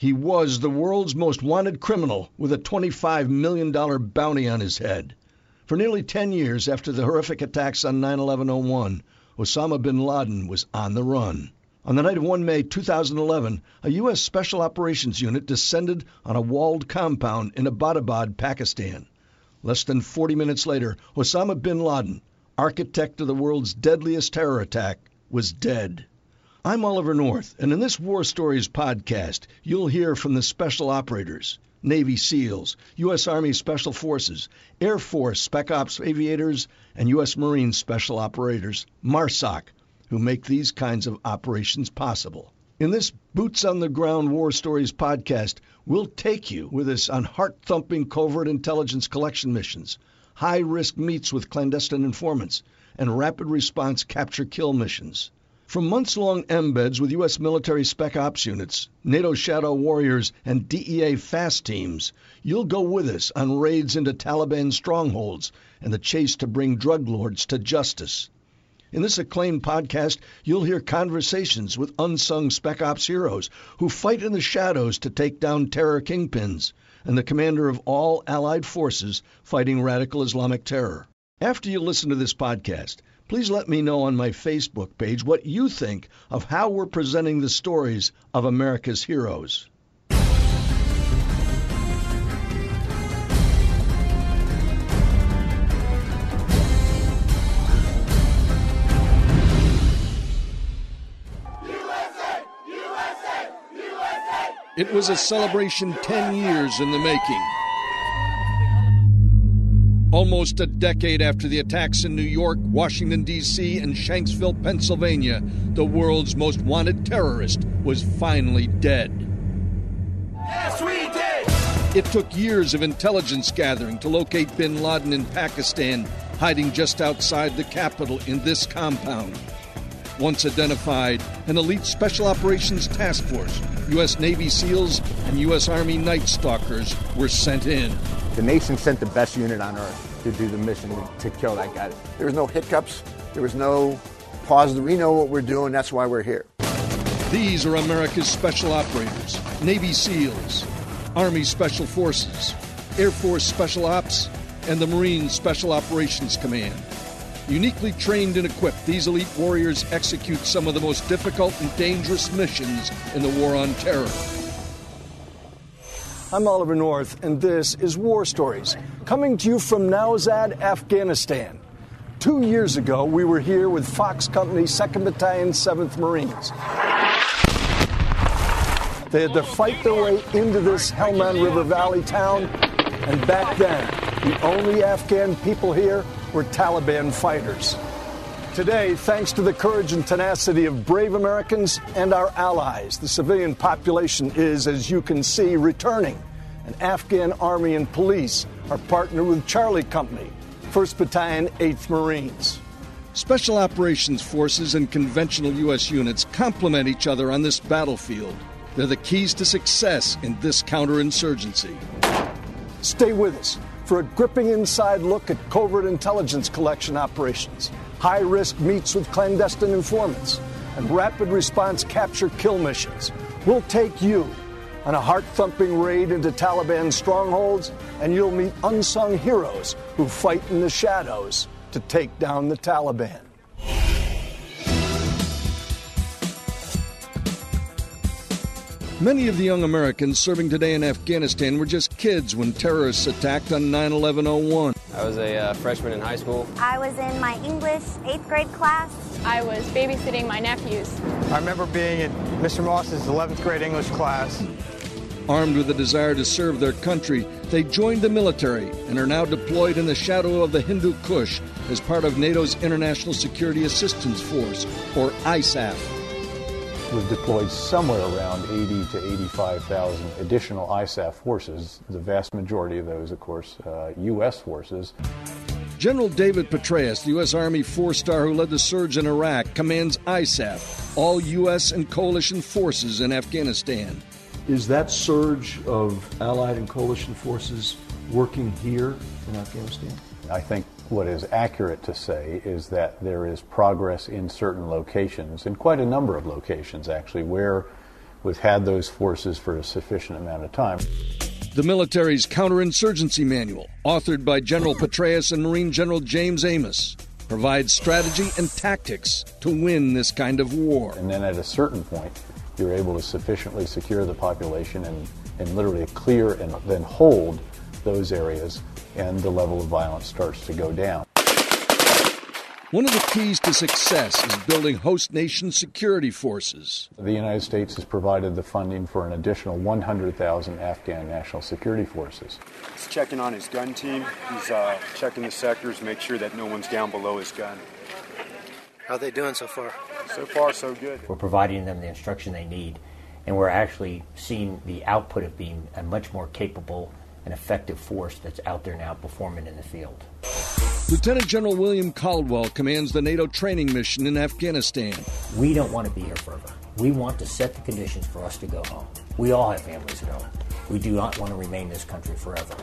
He was the world's most wanted criminal with a $25 million bounty on his head. For nearly 10 years after the horrific attacks on 9 11 01, Osama bin Laden was on the run. On the night of 1 May 2011, a U.S. Special Operations Unit descended on a walled compound in Abbottabad, Pakistan. Less than 40 minutes later, Osama bin Laden, architect of the world's deadliest terror attack, was dead. I'm Oliver North, and in this War Stories podcast, you'll hear from the special operators, Navy SEALs, U.S. Army Special Forces, Air Force Spec Ops aviators, and U.S. Marine Special Operators, MARSOC, who make these kinds of operations possible. In this Boots on the Ground War Stories podcast, we'll take you with us on heart thumping covert intelligence collection missions, high risk meets with clandestine informants, and rapid response capture kill missions. From months long embeds with U.S. military spec ops units, NATO Shadow Warriors, and DEA FAST teams, you'll go with us on raids into Taliban strongholds and the chase to bring drug lords to justice. In this acclaimed podcast, you'll hear conversations with unsung spec ops heroes who fight in the shadows to take down terror kingpins and the commander of all allied forces fighting radical Islamic terror. After you listen to this podcast, please let me know on my Facebook page what you think of how we're presenting the stories of America's heroes. It was a celebration 10 years in the making. Almost a decade after the attacks in New York, Washington, D.C., and Shanksville, Pennsylvania, the world's most wanted terrorist was finally dead. Yes, we did! It took years of intelligence gathering to locate bin Laden in Pakistan, hiding just outside the capital in this compound. Once identified, an elite Special Operations Task Force, U.S. Navy SEALs, and U.S. Army Night Stalkers were sent in. The nation sent the best unit on earth to do the mission to kill that guy. There was no hiccups. There was no pause. We know what we're doing. That's why we're here. These are America's special operators, Navy SEALs, Army Special Forces, Air Force Special Ops, and the Marine Special Operations Command. Uniquely trained and equipped, these elite warriors execute some of the most difficult and dangerous missions in the war on terror. I'm Oliver North, and this is War Stories, coming to you from Nowzad, Afghanistan. Two years ago, we were here with Fox Company 2nd Battalion, 7th Marines. They had to fight their way into this Helmand River Valley town, and back then, the only Afghan people here were Taliban fighters. Today, thanks to the courage and tenacity of brave Americans and our allies, the civilian population is, as you can see, returning. And Afghan Army and police are partnered with Charlie Company, 1st Battalion, 8th Marines. Special Operations Forces and conventional U.S. units complement each other on this battlefield. They're the keys to success in this counterinsurgency. Stay with us for a gripping inside look at covert intelligence collection operations, high risk meets with clandestine informants, and rapid response capture kill missions. We'll take you on a heart thumping raid into Taliban strongholds, and you'll meet unsung heroes who fight in the shadows to take down the Taliban. Many of the young Americans serving today in Afghanistan were just kids when terrorists attacked on 9 11 01. I was a uh, freshman in high school. I was in my English eighth grade class. I was babysitting my nephews. I remember being in Mr. Moss's 11th grade English class. Armed with a desire to serve their country, they joined the military and are now deployed in the shadow of the Hindu Kush as part of NATO's International Security Assistance Force, or ISAF. We've deployed somewhere around 80 to 85,000 additional ISAF forces, the vast majority of those, of course, uh, U.S. forces. General David Petraeus, the U.S. Army four star who led the surge in Iraq, commands ISAF, all U.S. and coalition forces in Afghanistan. Is that surge of allied and coalition forces working here in Afghanistan? I think what is accurate to say is that there is progress in certain locations, in quite a number of locations actually, where We've had those forces for a sufficient amount of time. The military's counterinsurgency manual, authored by General Petraeus and Marine General James Amos, provides strategy and tactics to win this kind of war. And then at a certain point, you're able to sufficiently secure the population and, and literally clear and then hold those areas, and the level of violence starts to go down. One of the keys to success is building host nation security forces. The United States has provided the funding for an additional 100,000 Afghan national security forces. He's checking on his gun team. He's uh, checking the sectors, make sure that no one's down below his gun. How are they doing so far? So far, so good. We're providing them the instruction they need, and we're actually seeing the output of being a much more capable and effective force that's out there now performing in the field. Lieutenant General William Caldwell commands the NATO training mission in Afghanistan. We don't want to be here forever. We want to set the conditions for us to go home. We all have families at home. We do not want to remain in this country forever.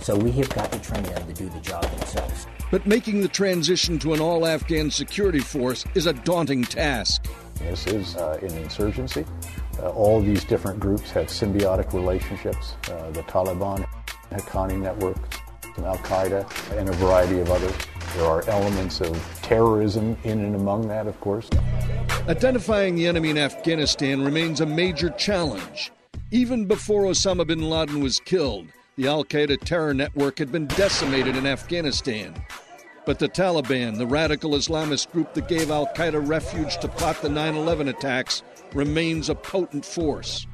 So we have got to train them to do the job themselves. But making the transition to an all Afghan security force is a daunting task. This is uh, an insurgency. Uh, all these different groups have symbiotic relationships. Uh, the Taliban, Haqqani network, Al Qaeda, and a variety of others. There are elements of terrorism in and among that, of course. Identifying the enemy in Afghanistan remains a major challenge. Even before Osama bin Laden was killed, the Al Qaeda terror network had been decimated in Afghanistan. But the Taliban, the radical Islamist group that gave Al Qaeda refuge to plot the 9 11 attacks, remains a potent force.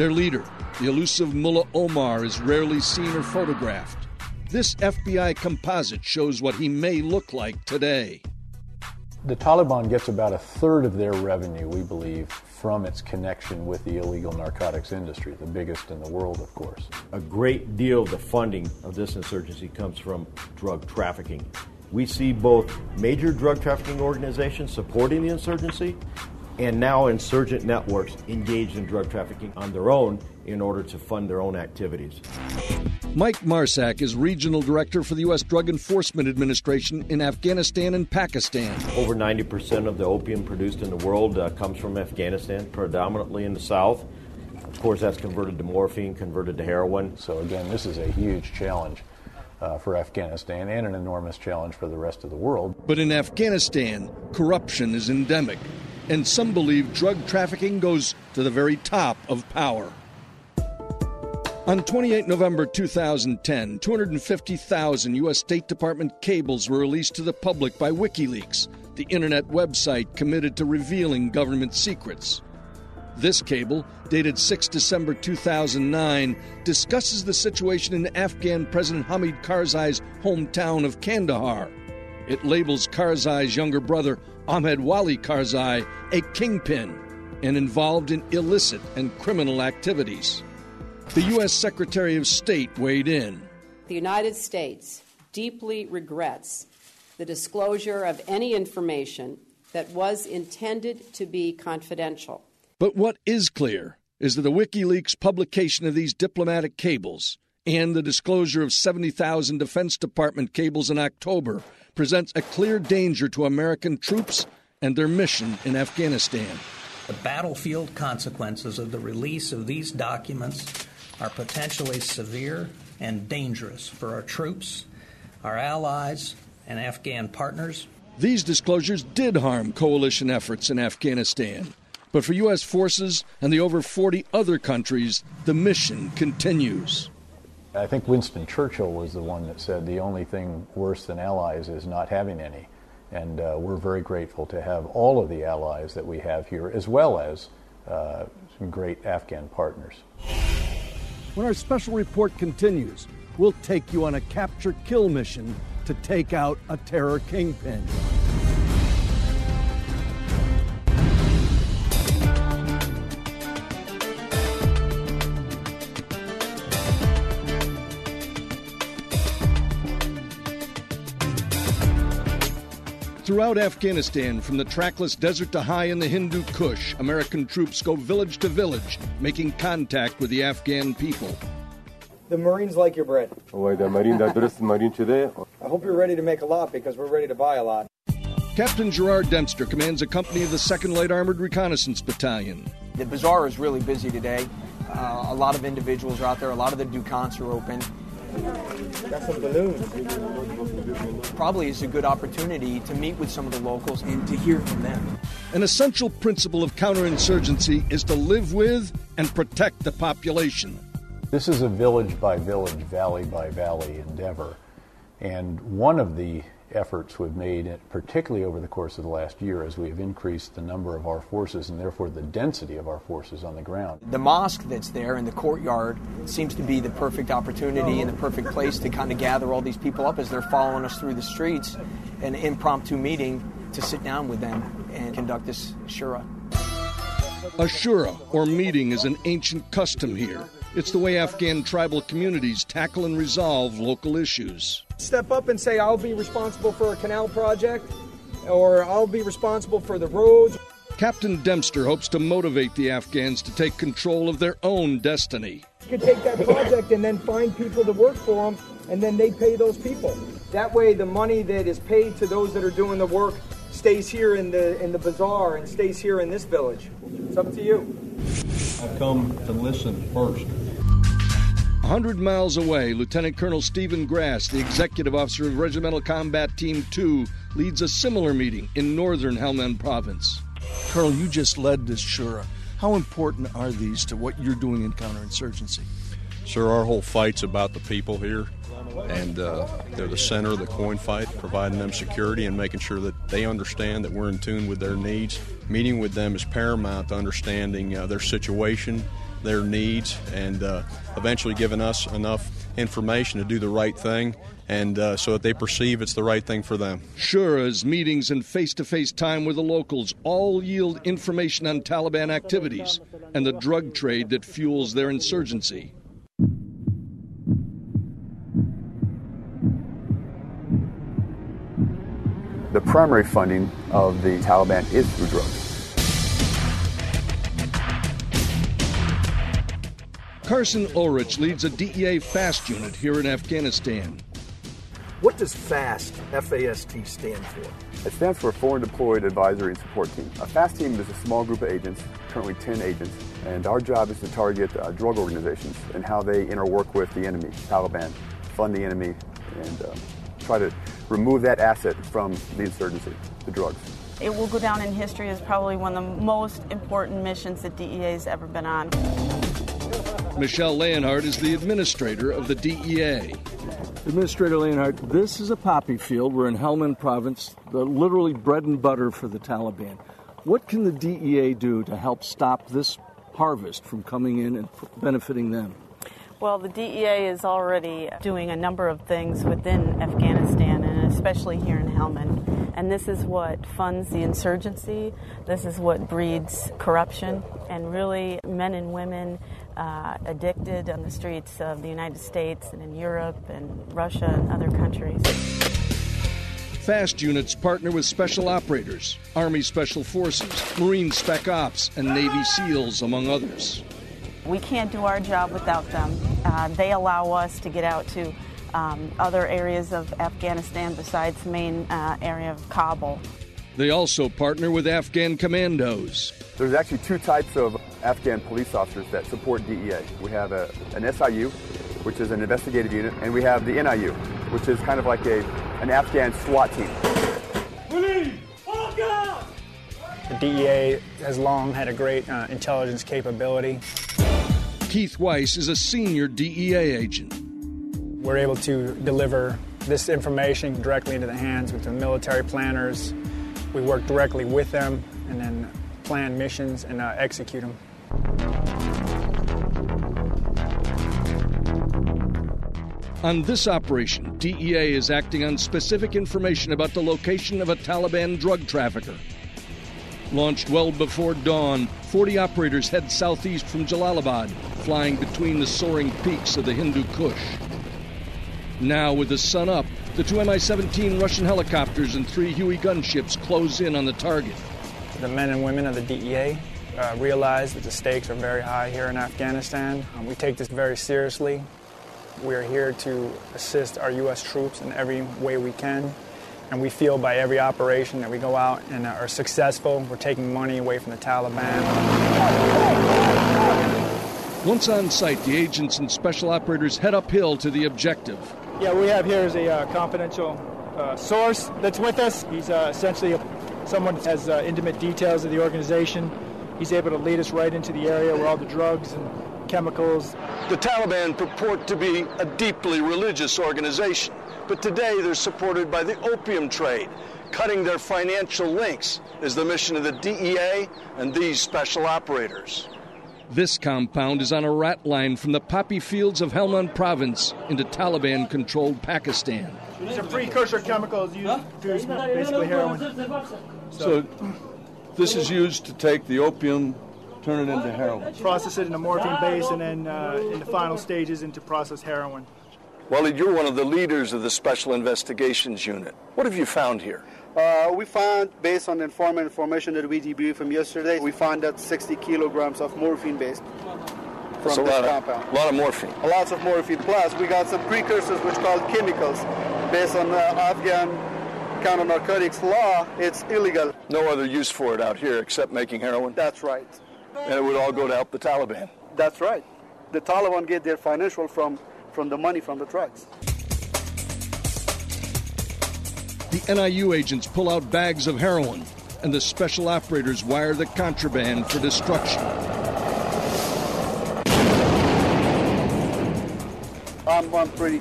Their leader, the elusive Mullah Omar, is rarely seen or photographed. This FBI composite shows what he may look like today. The Taliban gets about a third of their revenue, we believe, from its connection with the illegal narcotics industry, the biggest in the world, of course. A great deal of the funding of this insurgency comes from drug trafficking. We see both major drug trafficking organizations supporting the insurgency and now insurgent networks engaged in drug trafficking on their own in order to fund their own activities. Mike Marsack is regional director for the U.S. Drug Enforcement Administration in Afghanistan and Pakistan. Over 90% of the opium produced in the world uh, comes from Afghanistan, predominantly in the south. Of course, that's converted to morphine, converted to heroin. So, again, this is a huge challenge. Uh, for Afghanistan and an enormous challenge for the rest of the world. But in Afghanistan, corruption is endemic, and some believe drug trafficking goes to the very top of power. On 28 November 2010, 250,000 U.S. State Department cables were released to the public by WikiLeaks, the internet website committed to revealing government secrets. This cable, dated 6 December 2009, discusses the situation in Afghan President Hamid Karzai's hometown of Kandahar. It labels Karzai's younger brother, Ahmed Wali Karzai, a kingpin and involved in illicit and criminal activities. The U.S. Secretary of State weighed in. The United States deeply regrets the disclosure of any information that was intended to be confidential. But what is clear is that the WikiLeaks publication of these diplomatic cables and the disclosure of 70,000 Defense Department cables in October presents a clear danger to American troops and their mission in Afghanistan. The battlefield consequences of the release of these documents are potentially severe and dangerous for our troops, our allies, and Afghan partners. These disclosures did harm coalition efforts in Afghanistan. But for U.S. forces and the over 40 other countries, the mission continues. I think Winston Churchill was the one that said the only thing worse than allies is not having any. And uh, we're very grateful to have all of the allies that we have here, as well as uh, some great Afghan partners. When our special report continues, we'll take you on a capture kill mission to take out a terror kingpin. Throughout Afghanistan, from the trackless desert to high in the Hindu Kush, American troops go village to village, making contact with the Afghan people. The Marines like your bread. I hope you're ready to make a lot because we're ready to buy a lot. Captain Gerard Dempster commands a company of the 2nd Light Armored Reconnaissance Battalion. The bazaar is really busy today. Uh, a lot of individuals are out there. A lot of the Ducants are open. Got some balloons. Probably is a good opportunity to meet with some of the locals and to hear from them. An essential principle of counterinsurgency is to live with and protect the population. This is a village by village, valley by valley endeavor. And one of the efforts we've made, uh, particularly over the course of the last year, as we have increased the number of our forces and therefore the density of our forces on the ground. The mosque that's there in the courtyard seems to be the perfect opportunity and the perfect place to kind of gather all these people up as they're following us through the streets, an impromptu meeting to sit down with them and conduct this shura. A shura, or meeting, is an ancient custom here. It's the way Afghan tribal communities tackle and resolve local issues. Step up and say, I'll be responsible for a canal project, or I'll be responsible for the roads. Captain Dempster hopes to motivate the Afghans to take control of their own destiny. You could take that project and then find people to work for them, and then they pay those people. That way, the money that is paid to those that are doing the work stays here in the in the bazaar and stays here in this village. It's up to you. I've come to listen first. A hundred miles away, Lieutenant Colonel Stephen Grass, the executive officer of Regimental Combat Team 2, leads a similar meeting in northern Helmand Province. Colonel, you just led this Shura. How important are these to what you're doing in counterinsurgency? Sir, our whole fight's about the people here, and uh, they're the center of the COIN fight, providing them security and making sure that they understand that we're in tune with their needs. Meeting with them is paramount to understanding uh, their situation, their needs, and uh, eventually giving us enough information to do the right thing and uh, so that they perceive it's the right thing for them. Shuras, meetings, and face to face time with the locals all yield information on Taliban activities and the drug trade that fuels their insurgency. The primary funding of the Taliban is through drugs. Carson Ulrich leads a DEA FAST unit here in Afghanistan. What does FAST, F-A-S-T, stand for? It stands for Foreign Deployed Advisory and Support Team. A FAST team is a small group of agents, currently 10 agents, and our job is to target uh, drug organizations and how they interwork with the enemy, Taliban, fund the enemy, and uh, try to remove that asset from the insurgency, the drugs. It will go down in history as probably one of the most important missions that DEA has ever been on. Michele Leonhart is the administrator of the DEA. Administrator Leonhart, this is a poppy field. We're in Helmand province, the literally bread and butter for the Taliban. What can the DEA do to help stop this harvest from coming in and benefiting them? Well, the DEA is already doing a number of things within Afghanistan and especially here in Helmand. And this is what funds the insurgency. This is what breeds corruption. And really, men and women uh, addicted on the streets of the United States and in Europe and Russia and other countries. FAST units partner with special operators, Army Special Forces, Marine Spec Ops, and Navy SEALs, among others. We can't do our job without them. Uh, they allow us to get out to um, other areas of Afghanistan besides the main uh, area of Kabul. They also partner with Afghan commandos. There's actually two types of Afghan police officers that support DEA. We have a, an SIU, which is an investigative unit, and we have the NIU, which is kind of like a, an Afghan SWAT team. The DEA has long had a great uh, intelligence capability. Keith Weiss is a senior DEA agent. We're able to deliver this information directly into the hands of the military planners. We work directly with them and then plan missions and uh, execute them. On this operation, DEA is acting on specific information about the location of a Taliban drug trafficker. Launched well before dawn, 40 operators head southeast from Jalalabad, flying between the soaring peaks of the Hindu Kush. Now, with the sun up, the two Mi 17 Russian helicopters and three Huey gunships close in on the target. The men and women of the DEA uh, realize that the stakes are very high here in Afghanistan. Um, we take this very seriously. We are here to assist our U.S. troops in every way we can, And we feel by every operation that we go out and are successful, we're taking money away from the Taliban. Once on site, the agents and special operators head uphill to the objective. Yeah, we have here is a uh, confidential uh, source that's with us. He's uh, essentially a, someone that has uh, intimate details of the organization. He's able to lead us right into the area where all the drugs and chemicals. The Taliban purport to be a deeply religious organization, but today they're supported by the opium trade. Cutting their financial links is the mission of the DEA and these special operators. This compound is on a rat line from the poppy fields of Helmand province into Taliban controlled Pakistan. These are precursor chemicals used to basically heroin. So, this is used to take the opium, turn it into heroin. Process it in a morphine base and then uh, in the final stages into processed heroin. Waleed, you're one of the leaders of the Special Investigations Unit. What have you found here? Uh, we found, based on informant information that we debriefed from yesterday, we found that 60 kilograms of morphine based from a this lot of- compound. A lot of morphine. Lots of morphine. Plus, we got some precursors which called chemicals. Based on uh, Afghan counter narcotics law, it's illegal. No other use for it out here except making heroin. That's right. And it would all go to help the Taliban. That's right. The Taliban get their financial from from the money from the drugs. NIU agents pull out bags of heroin, and the special operators wire the contraband for destruction. I'm, I'm pretty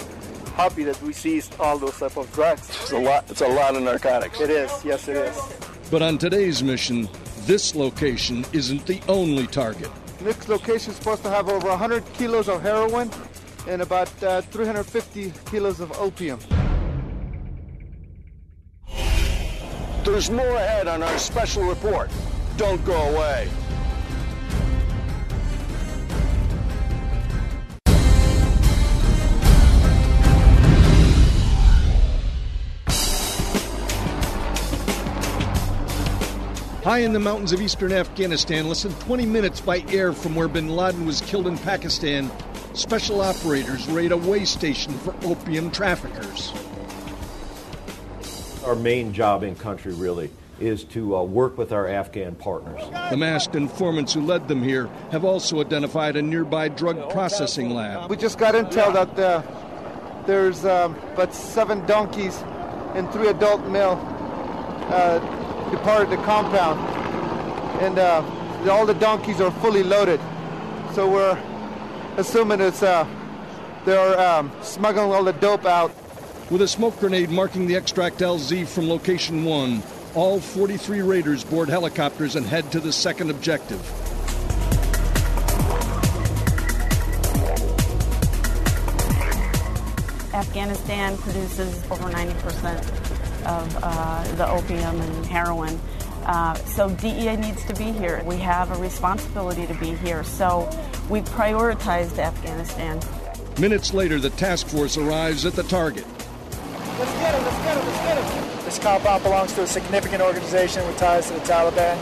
happy that we seized all those type of drugs. It's a lot. It's a lot of narcotics. It is. Yes, it is. But on today's mission, this location isn't the only target. Next location is supposed to have over 100 kilos of heroin and about uh, 350 kilos of opium. There's more ahead on our special report. Don't go away. High in the mountains of eastern Afghanistan, less than 20 minutes by air from where bin Laden was killed in Pakistan, special operators raid a way station for opium traffickers. Our main job in country really is to uh, work with our Afghan partners. The masked informants who led them here have also identified a nearby drug processing lab. We just got intel that uh, there's um, about seven donkeys and three adult male uh, departed the compound, and uh, all the donkeys are fully loaded. So we're assuming it's uh, they're um, smuggling all the dope out. With a smoke grenade marking the extract LZ from location one, all 43 raiders board helicopters and head to the second objective. Afghanistan produces over 90% of uh, the opium and heroin. Uh, so DEA needs to be here. We have a responsibility to be here. So we prioritized Afghanistan. Minutes later, the task force arrives at the target. Let's get him, let's get him, let's get him. This compound belongs to a significant organization with ties to the Taliban.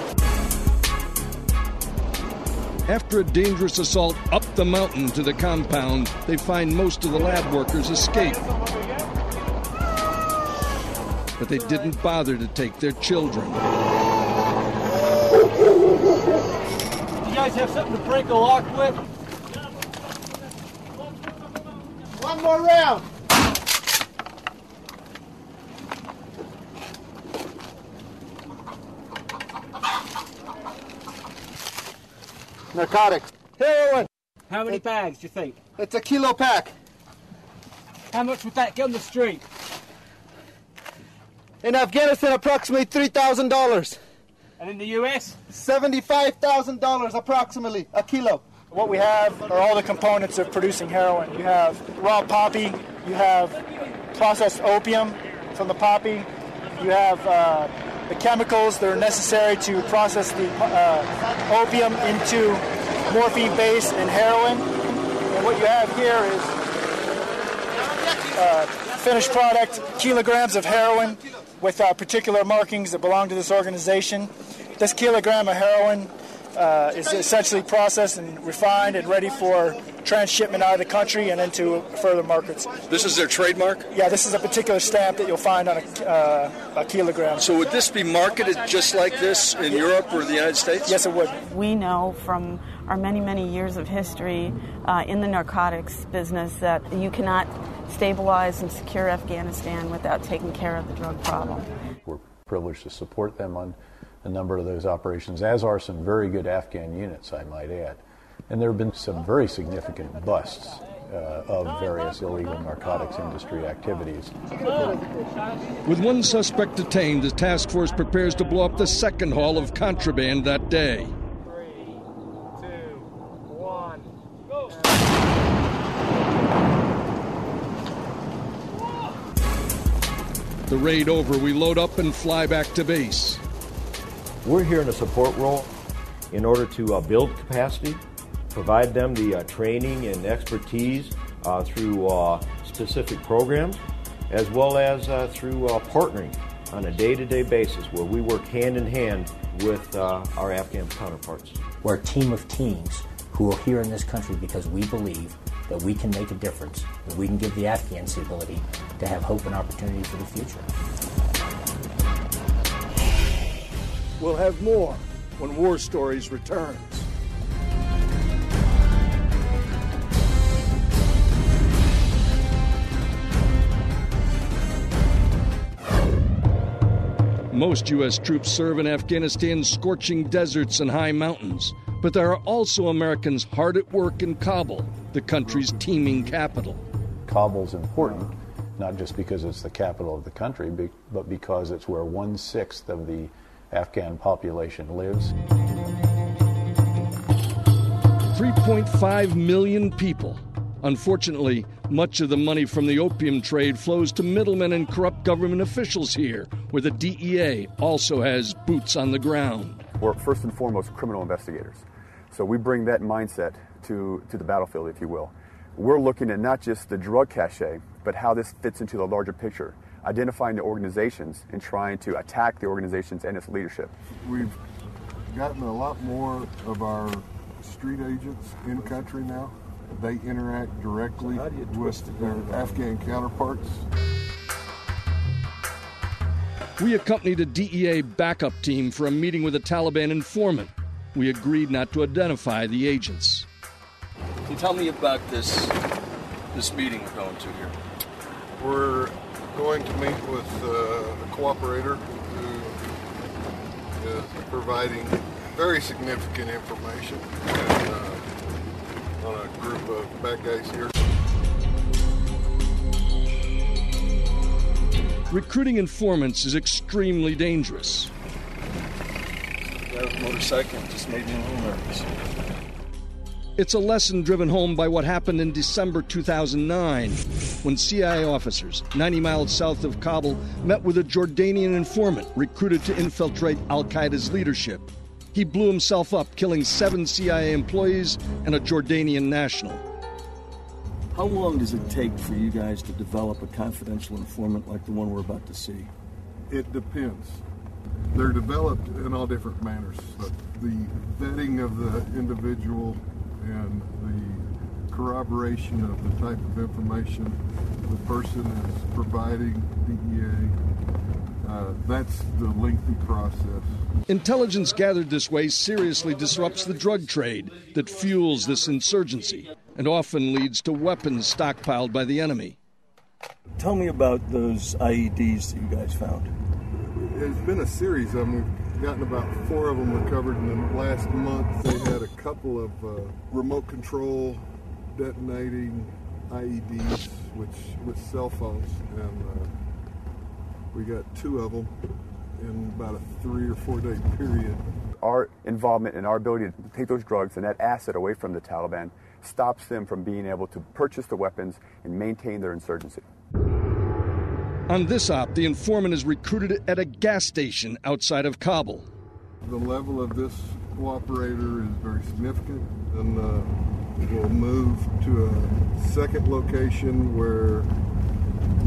After a dangerous assault up the mountain to the compound, they find most of the lab workers escape. But they didn't bother to take their children. You guys have something to break a lock with? One more round. Narcotics. Heroin. How many bags do you think? It's a kilo pack. How much would that get on the street? In Afghanistan, approximately $3,000. And in the US? $75,000 approximately a kilo. What we have are all the components of producing heroin. You have raw poppy, you have processed opium from the poppy, you have uh, the chemicals that are necessary to process the uh, opium into morphine base and heroin. And what you have here is uh, finished product, kilograms of heroin with uh, particular markings that belong to this organization. This kilogram of heroin uh, is essentially processed and refined and ready for transshipment out of the country and into further markets. This is their trademark? Yeah, this is a particular stamp that you'll find on a, uh, a kilogram. So would this be marketed just like this in Europe or the United States? Yes, it would. We know from our many, many years of history uh, in the narcotics business that you cannot stabilize and secure Afghanistan without taking care of the drug problem. We're privileged to support them on a number of those operations, as are some very good Afghan units, I might add. And there have been some very significant busts uh, of various illegal narcotics industry activities. With one suspect detained, the task force prepares to blow up the second haul of contraband that day. The raid over, we load up and fly back to base. We're here in a support role in order to uh, build capacity, provide them the uh, training and expertise uh, through uh, specific programs, as well as uh, through uh, partnering on a day to day basis where we work hand in hand with our Afghan counterparts. We're a team of teams who are here in this country because we believe that we can make a difference, that we can give the Afghans the ability to have hope and opportunity for the future. We'll have more when War Stories returns. Most U.S. troops serve in Afghanistan's scorching deserts and high mountains, but there are also Americans hard at work in Kabul, the country's teeming capital. Kabul's important, not just because it's the capital of the country, but because it's where one sixth of the Afghan population lives. 3.5 million people. Unfortunately, much of the money from the opium trade flows to middlemen and corrupt government officials here, where the DEA also has boots on the ground. We're first and foremost criminal investigators. So we bring that mindset to, to the battlefield, if you will. We're looking at not just the drug cachet, but how this fits into the larger picture, identifying the organizations and trying to attack the organizations and its leadership. We've gotten a lot more of our street agents in country now. They interact directly with their Afghan counterparts. We accompanied a DEA backup team for a meeting with a Taliban informant. We agreed not to identify the agents. Can you tell me about this this meeting we're going to here? We're going to meet with uh, a cooperator who is providing very significant information and, uh, on a group of bad guys here. Recruiting informants is extremely dangerous. That motorcycle just made me a little nervous. It's a lesson driven home by what happened in December 2009 when CIA officers 90 miles south of Kabul met with a Jordanian informant recruited to infiltrate Al Qaeda's leadership. He blew himself up, killing seven CIA employees and a Jordanian national. How long does it take for you guys to develop a confidential informant like the one we're about to see? It depends. They're developed in all different manners. But the vetting of the individual and the corroboration of the type of information the person is providing DEA, uh, that's the lengthy process. Intelligence gathered this way seriously disrupts the drug trade that fuels this insurgency and often leads to weapons stockpiled by the enemy. Tell me about those IEDs that you guys found. It's been a series of them. Gotten about four of them recovered in the last month. They had a couple of uh, remote control detonating IEDs, which with cell phones, and uh, we got two of them in about a three or four day period. Our involvement and our ability to take those drugs and that asset away from the Taliban stops them from being able to purchase the weapons and maintain their insurgency. On this op, the informant is recruited at a gas station outside of Kabul. The level of this cooperator is very significant, and uh, we'll move to a second location where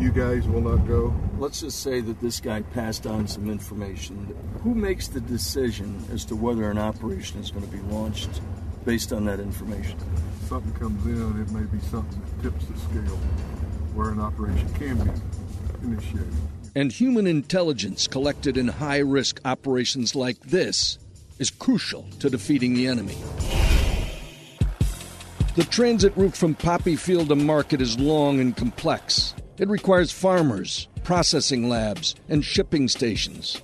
you guys will not go. Let's just say that this guy passed on some information. Who makes the decision as to whether an operation is going to be launched based on that information? If something comes in, it may be something that tips the scale where an operation can be initiated. And human intelligence collected in high risk operations like this is crucial to defeating the enemy. The transit route from poppy field to market is long and complex. It requires farmers, processing labs, and shipping stations.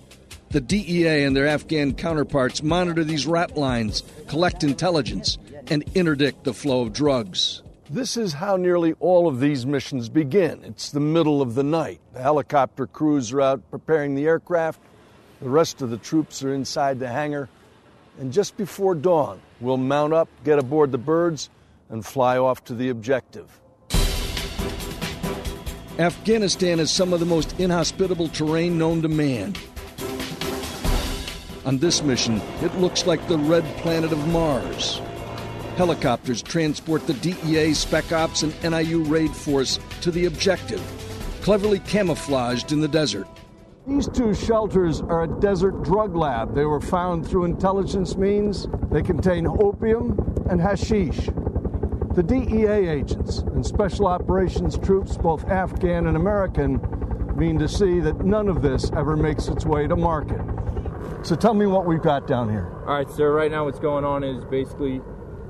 The DEA and their Afghan counterparts monitor these rat lines, collect intelligence, and interdict the flow of drugs. This is how nearly all of these missions begin. It's the middle of the night. The helicopter crews are out preparing the aircraft. The rest of the troops are inside the hangar. And just before dawn, we'll mount up, get aboard the birds, and fly off to the objective. Afghanistan is some of the most inhospitable terrain known to man. On this mission, it looks like the red planet of Mars. Helicopters transport the DEA, Spec Ops, and NIU raid force to the objective, cleverly camouflaged in the desert. These two shelters are a desert drug lab. They were found through intelligence means. They contain opium and hashish. The DEA agents and special operations troops, both Afghan and American, mean to see that none of this ever makes its way to market. So tell me what we've got down here. All right, sir, right now what's going on is basically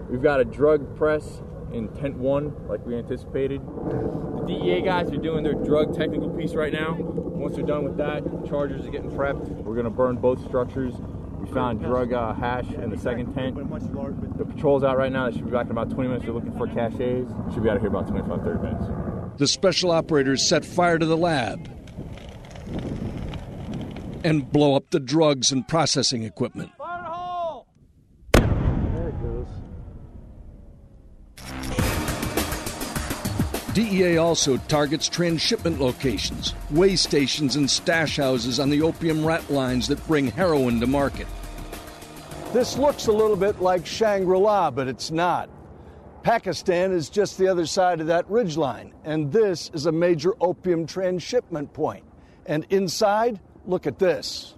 we've got a drug press in tent one, like we anticipated. The DEA guys are doing their drug technical piece right now. Once they're done with that, chargers are getting prepped. We're to burn both structures. We found drug uh, hash in the second tent. The patrol's out right now. They should be back in about 20 minutes. They're looking for caches. Should be out of here about 25, 30 minutes. The special operators set fire to the lab and blow up the drugs and processing equipment. DEA also targets transshipment locations, way stations, and stash houses on the opium rat lines that bring heroin to market. This looks a little bit like Shangri La, but it's not. Pakistan is just the other side of that ridgeline, and this is a major opium transshipment point. And inside, look at this.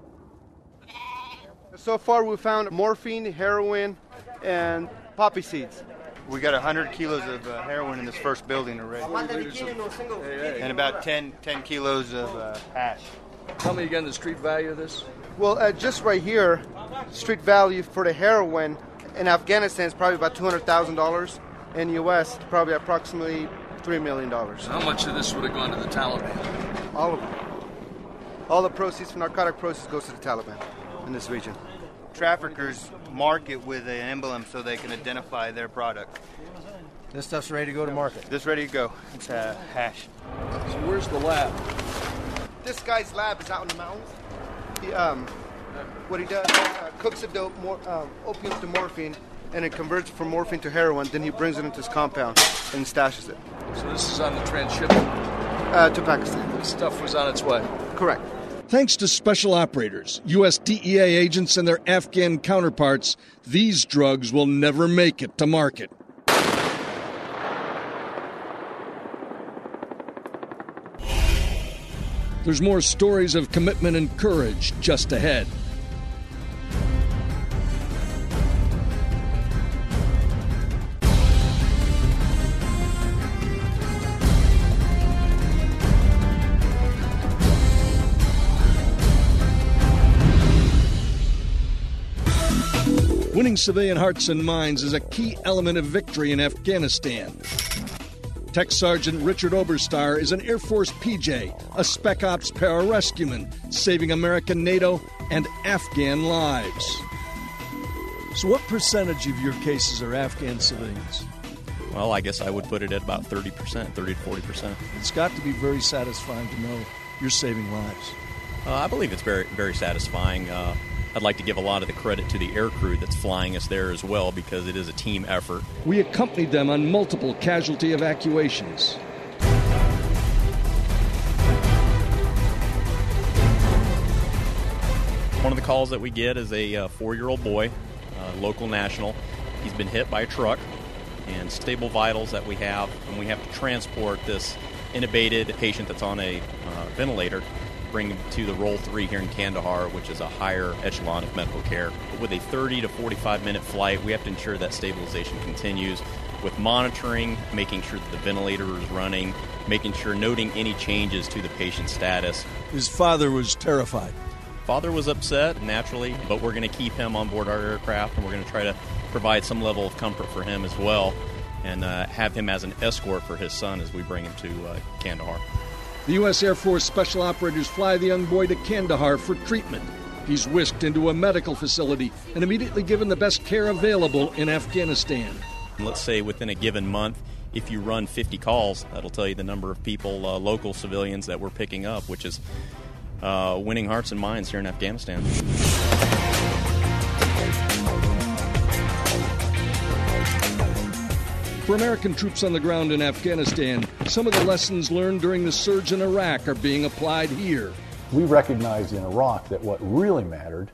So far, we found morphine, heroin, and poppy seeds. We got 100 kilos of uh, heroin in this first building already. And about 10, 10 kilos of uh, hash. Tell me again the street value of this? Well, uh, just right here, street value for the heroin in Afghanistan is probably about $200,000. In the U.S., probably approximately $3 million. How much of this would have gone to the Taliban? All of it. All the proceeds from narcotic proceeds goes to the Taliban in this region. Traffickers mark it with an emblem so they can identify their product. This stuff's ready to go to market. This ready to go. It's uh, hash. So where's the lab? This guy's lab is out in the mountains. He, um, what he does, uh, cooks the dope, more, um, opium to morphine, and it converts from morphine to heroin. Then he brings it into his compound and stashes it. So this is on the transshipment? Uh, to Pakistan. This stuff was on its way? Correct. Thanks to special operators, U.S. DEA agents, and their Afghan counterparts, these drugs will never make it to market. There's more stories of commitment and courage just ahead. Winning civilian hearts and minds is a key element of victory in Afghanistan. Tech Sergeant Richard Oberstar is an Air Force PJ, a Spec Ops pararescueman, saving American, NATO, and Afghan lives. So, what percentage of your cases are Afghan civilians? Well, I guess I would put it at about 30%, 30 to 40%. It's got to be very satisfying to know you're saving lives. Uh, I believe it's very, very satisfying. Uh, I'd like to give a lot of the credit to the air crew that's flying us there as well because it is a team effort. We accompanied them on multiple casualty evacuations. One of the calls that we get is a uh, four year old boy, uh, local national. He's been hit by a truck and stable vitals that we have, and we have to transport this intubated patient that's on a uh, ventilator, bring him to the Role 3 here in Kandahar, which is a higher echelon of medical care. With a 30 to 45 minute flight, we have to ensure that stabilization continues with monitoring, making sure that the ventilator is running, making sure noting any changes to the patient's status. His father was terrified. Father was upset, naturally, but we're going to keep him on board our aircraft and we're going to try to provide some level of comfort for him as well and uh, have him as an escort for his son as we bring him to uh, Kandahar. The U.S. Air Force special operators fly the young boy to Kandahar for treatment. He's whisked into a medical facility and immediately given the best care available in Afghanistan. Let's say within a given month, if you run 50 calls, that'll tell you the number of people, uh, local civilians, that we're picking up, which is uh, winning hearts and minds here in Afghanistan. For American troops on the ground in Afghanistan, some of the lessons learned during the surge in Iraq are being applied here. We recognized in Iraq that what really mattered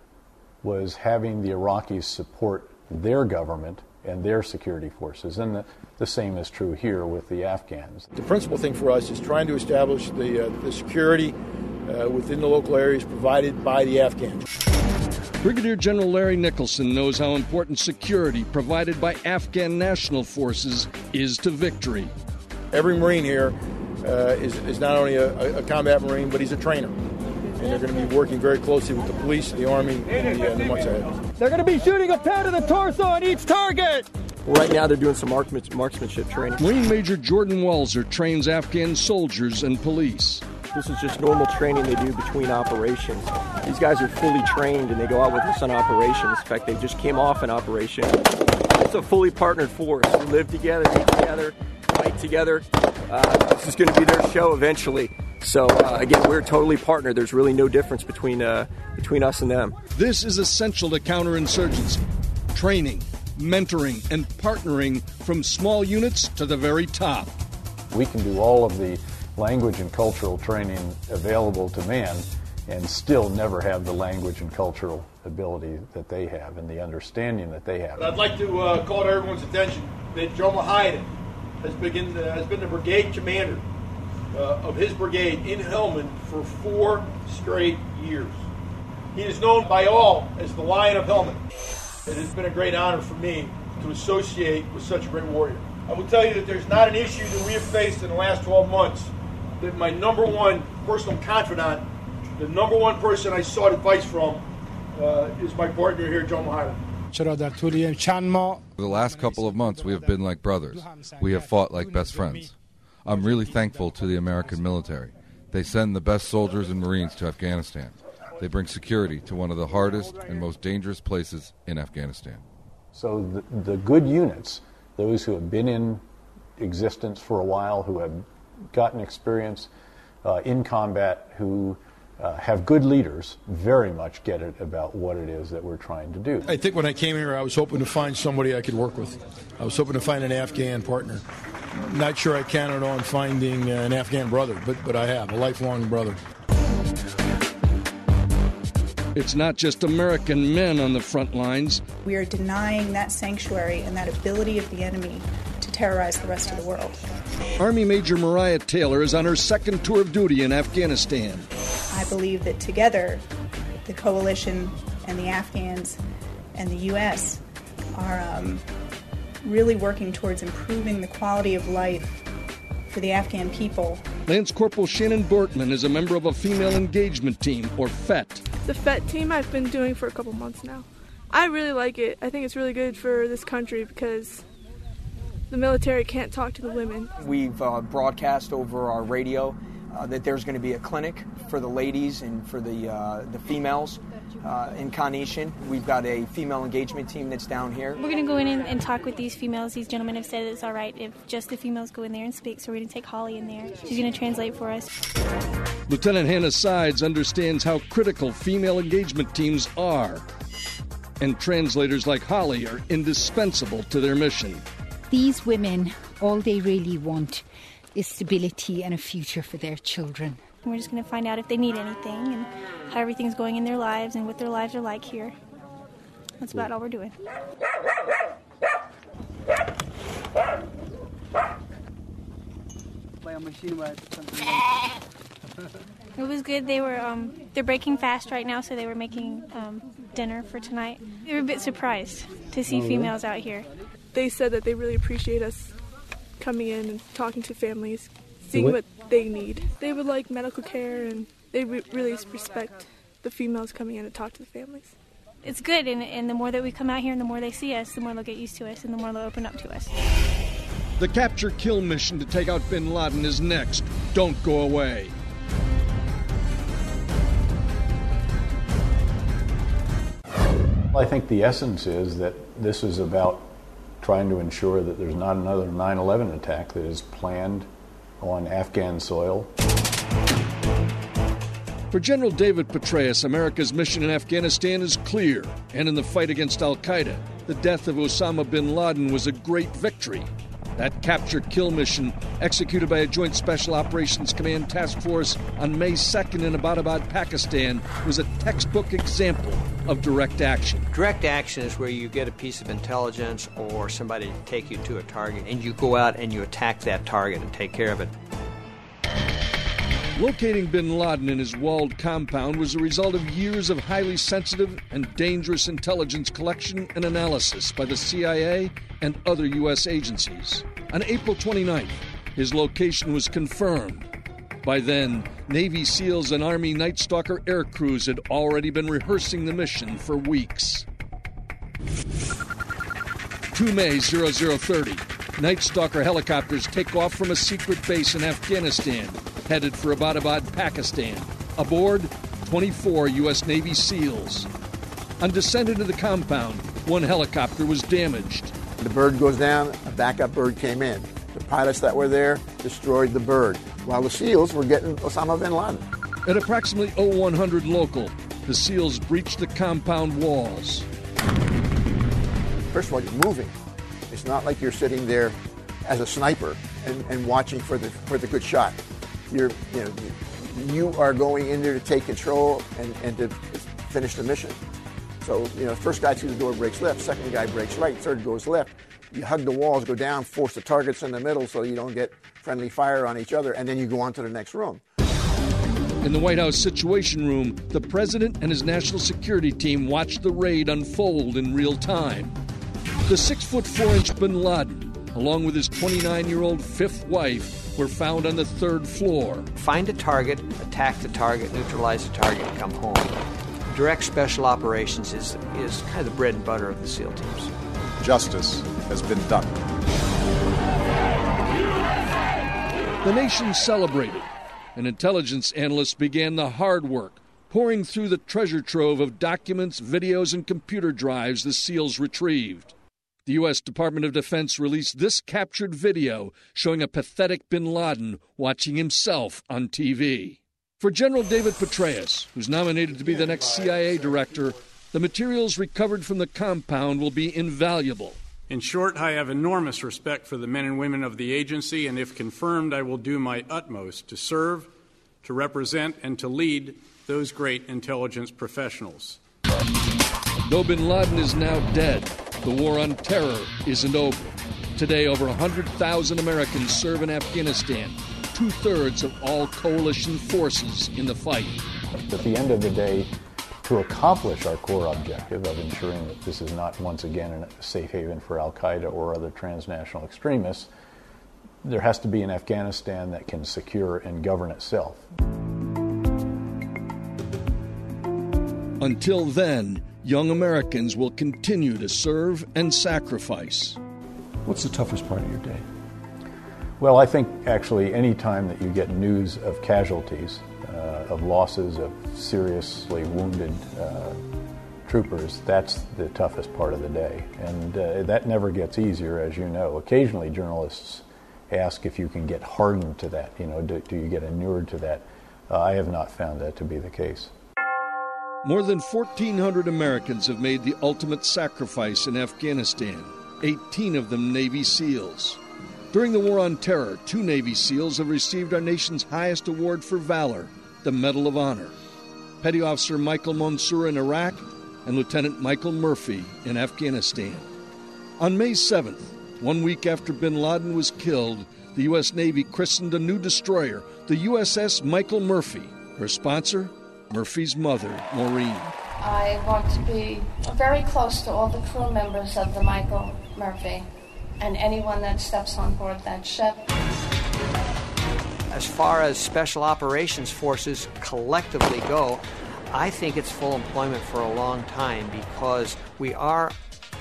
was having the Iraqis support their government and their security forces. And the, the same is true here with the Afghans. The principal thing for us is trying to establish the, uh, the security uh, within the local areas provided by the Afghans. Brigadier General Larry Nicholson knows how important security provided by Afghan national forces is to victory. Every Marine here uh, is, is not only a, a, combat Marine, but he's a trainer. And they're going to be working very closely with the police, the Army, in the, uh, the months ahead. They're going to be shooting a pad of the torso on each target. Right now, they're doing some marksmanship training. Marine Major Jordan Walzer trains Afghan soldiers and police. This is just normal training they do between operations. These guys are fully trained and they go out with us on operations. In fact, they just came off an operation. It's a fully partnered force. We live together, eat together, fight together. Uh, this is going to be their show eventually. So uh, again, we're totally partnered. There's really no difference between uh, between us and them. This is essential to counterinsurgency. Training, mentoring, and partnering from small units to the very top. We can do all of the language and cultural training available to man and still never have the language and cultural ability that they have and the understanding that they have. I'd like to uh, call to everyone's attention that Joe Mahida has, has been the brigade commander uh, of his brigade in Helmand for four straight years. He is known by all as the Lion of Helmand. It has been a great honor for me to associate with such a great warrior. I will tell you that there's not an issue that we have faced in the last 12 months my number one personal confidant, the number one person I sought advice from, uh, is my partner here, Joe Mahida. For the last couple of months, we have been like brothers. We have fought like best friends. I'm really thankful to the American military. They send the best soldiers and Marines to Afghanistan. They bring security to one of the hardest and most dangerous places in Afghanistan. So the, the good units, those who have been in existence for a while, who have gotten experience uh, in combat who uh, have good leaders very much get it about what it is that we're trying to do. I think when I came here, I was hoping to find somebody I could work with. I was hoping to find an Afghan partner. Not sure I counted on finding uh, an Afghan brother, but, but I have, a lifelong brother. It's not just American men on the front lines. We are denying that sanctuary and that ability of the enemy to terrorize the rest of the world. Army Major Mariah Taylor is on her second tour of duty in Afghanistan. I believe that together, the coalition and the Afghans and the U.S. are um, really working towards improving the quality of life for the Afghan people. Lance Corporal Shannon Bortman is a member of a female engagement team, or FET. The FET team I've been doing for a couple months now. I really like it. I think it's really good for this country because the military can't talk to the women. We've uh, broadcast over our radio uh, that there's going to be a clinic for the ladies and for the uh, the females. Uh, in Carnation, we've got a female engagement team that's down here. We're going to go in and, and, talk with these females. These gentlemen have said it's all right if just the females go in there and speak, so we're going to take Holly in there. She's going to translate for us. Lieutenant Hannah Sides understands how critical female engagement teams are, and translators like Holly are indispensable to their mission. These women, all they really want is stability and a future for their children. We're just going to find out if they need anything and how everything's going in their lives and what their lives are like here. That's about all we're doing. It was good. They were um, they're breaking fast right now, so they were making um, dinner for tonight. They were a bit surprised to see Oh, really? females out here. They said that they really appreciate us coming in and talking to families, seeing what- what they need. They would like medical care and they re- really respect the females coming in to talk to the families. It's good, and, and the more that we come out here, and the more they see us, the more they'll get used to us, and the more they'll open up to us. The capture kill mission to take out bin Laden is next. Don't go away. I think the essence is that this is about trying to ensure that there's not another 9 11 attack that is planned on Afghan soil. For General David Petraeus, America's mission in Afghanistan is clear, and in the fight against Al Qaeda, the death of Osama bin Laden was a great victory. That capture kill mission, executed by a Joint Special Operations Command task force on May 2nd in Abbottabad, Pakistan, was a textbook example of direct action. Direct action is where you get a piece of intelligence or somebody to take you to a target, and you go out and you attack that target and take care of it. Locating bin Laden in his walled compound was a result of years of highly sensitive and dangerous intelligence collection and analysis by the CIA and other U.S. agencies. On April 29th, his location was confirmed. By then, Navy SEALs and Army Night Stalker air crews had already been rehearsing the mission for weeks. 2 May 0030, Night Stalker helicopters take off from a secret base in Afghanistan, headed for Abbottabad, Pakistan. Aboard, 24 U.S. Navy SEALs. On descent into the compound, one helicopter was damaged. The bird goes down, a backup bird came in. Pilots that were there destroyed the bird, while the SEALs were getting Osama bin Laden. At approximately 0100 local, the SEALs breached the compound walls. First of all, you're moving. It's not like you're sitting there as a sniper and, and watching for the for the good shot. You're you know you are going in there to take control and, and to finish the mission. So you know, first guy through the door breaks left, second guy breaks right, third goes left. You hug the walls, go down, force the targets in the middle so you don't get friendly fire on each other, and then you go on to the next room. In the White House Situation Room, the president and his national security team watched the raid unfold in real time. The six foot four inch bin Laden, along with his 29 year old fifth wife, were found on the third floor. Find a target, attack the target, neutralize the target, and come home. Direct special operations is, is kind of the bread and butter of the SEAL teams. Justice has been done. The nation celebrated, and intelligence analysts began the hard work, pouring through the treasure trove of documents, videos, and computer drives the SEALs retrieved. The U.S. Department of Defense released this captured video showing a pathetic bin Laden watching himself on TV. For General David Petraeus, who's nominated to be the next CIA director, the materials recovered from the compound will be invaluable. In short, I have enormous respect for the men and women of the agency, and if confirmed, I will do my utmost to serve, to represent, and to lead those great intelligence professionals. Though bin Laden is now dead, the war on terror isn't over. Today, over 100,000 Americans serve in Afghanistan, two thirds of all coalition forces in the fight. At the end of the day, to accomplish our core objective of ensuring that this is not once again a safe haven for Al Qaeda or other transnational extremists, there has to be an Afghanistan that can secure and govern itself. Until then, young Americans will continue to serve and sacrifice. What's the toughest part of your day? Well, I think actually any time that you get news of casualties, of losses of seriously wounded uh, troopers, that's the toughest part of the day. And uh, that never gets easier, as you know. Occasionally, journalists ask if you can get hardened to that. You know, do, do you get inured to that? Uh, I have not found that to be the case. More than 1,400 Americans have made the ultimate sacrifice in Afghanistan, 18 of them Navy SEALs. During the War on Terror, two Navy SEALs have received our nation's highest award for valor, the Medal of Honor. Petty Officer Michael Monsoor in Iraq and Lieutenant Michael Murphy in Afghanistan. On May 7th, one week after bin Laden was killed, the U.S. Navy christened a new destroyer, the USS Michael Murphy. Her sponsor, Murphy's mother, Maureen. I want to be very close to all the crew members of the Michael Murphy and anyone that steps on board that ship. As far as special operations forces collectively go, I think it's full employment for a long time because we are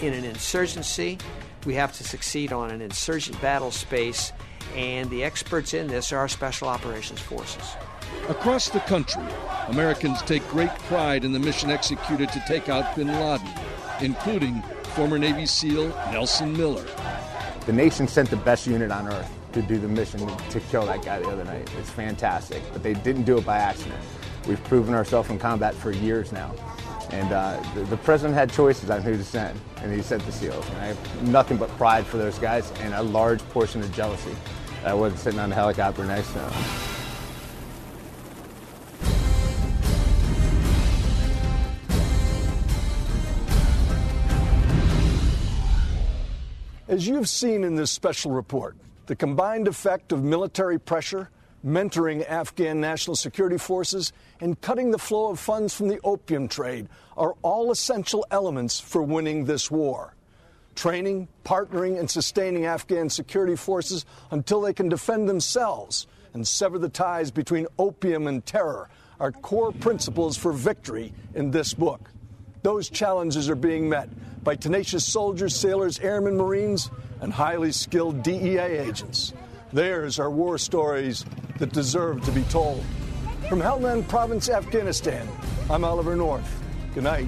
in an insurgency. We have to succeed on an insurgent battle space, and the experts in this are our special operations forces. Across the country, Americans take great pride in the mission executed to take out bin Laden, including former Navy SEAL Nelson Miller. The nation sent the best unit on earth to do the mission to kill that guy the other night. It's fantastic, but they didn't do it by accident. We've proven ourselves in combat for years now. And uh, the, the, president had choices on who to send, and he sent the SEALs. And I have nothing but pride for those guys and a large portion of jealousy. I wasn't sitting on a helicopter next to them. As you've seen in this special report, the combined effect of military pressure, mentoring Afghan national security forces, and cutting the flow of funds from the opium trade are all essential elements for winning this war. Training, partnering, and sustaining Afghan security forces until they can defend themselves and sever the ties between opium and terror are core principles for victory in this book. Those challenges are being met by tenacious soldiers, sailors, airmen, Marines, and highly skilled DEA agents. Theirs are war stories that deserve to be told. From Helmand Province, Afghanistan, I'm Oliver North. Good night.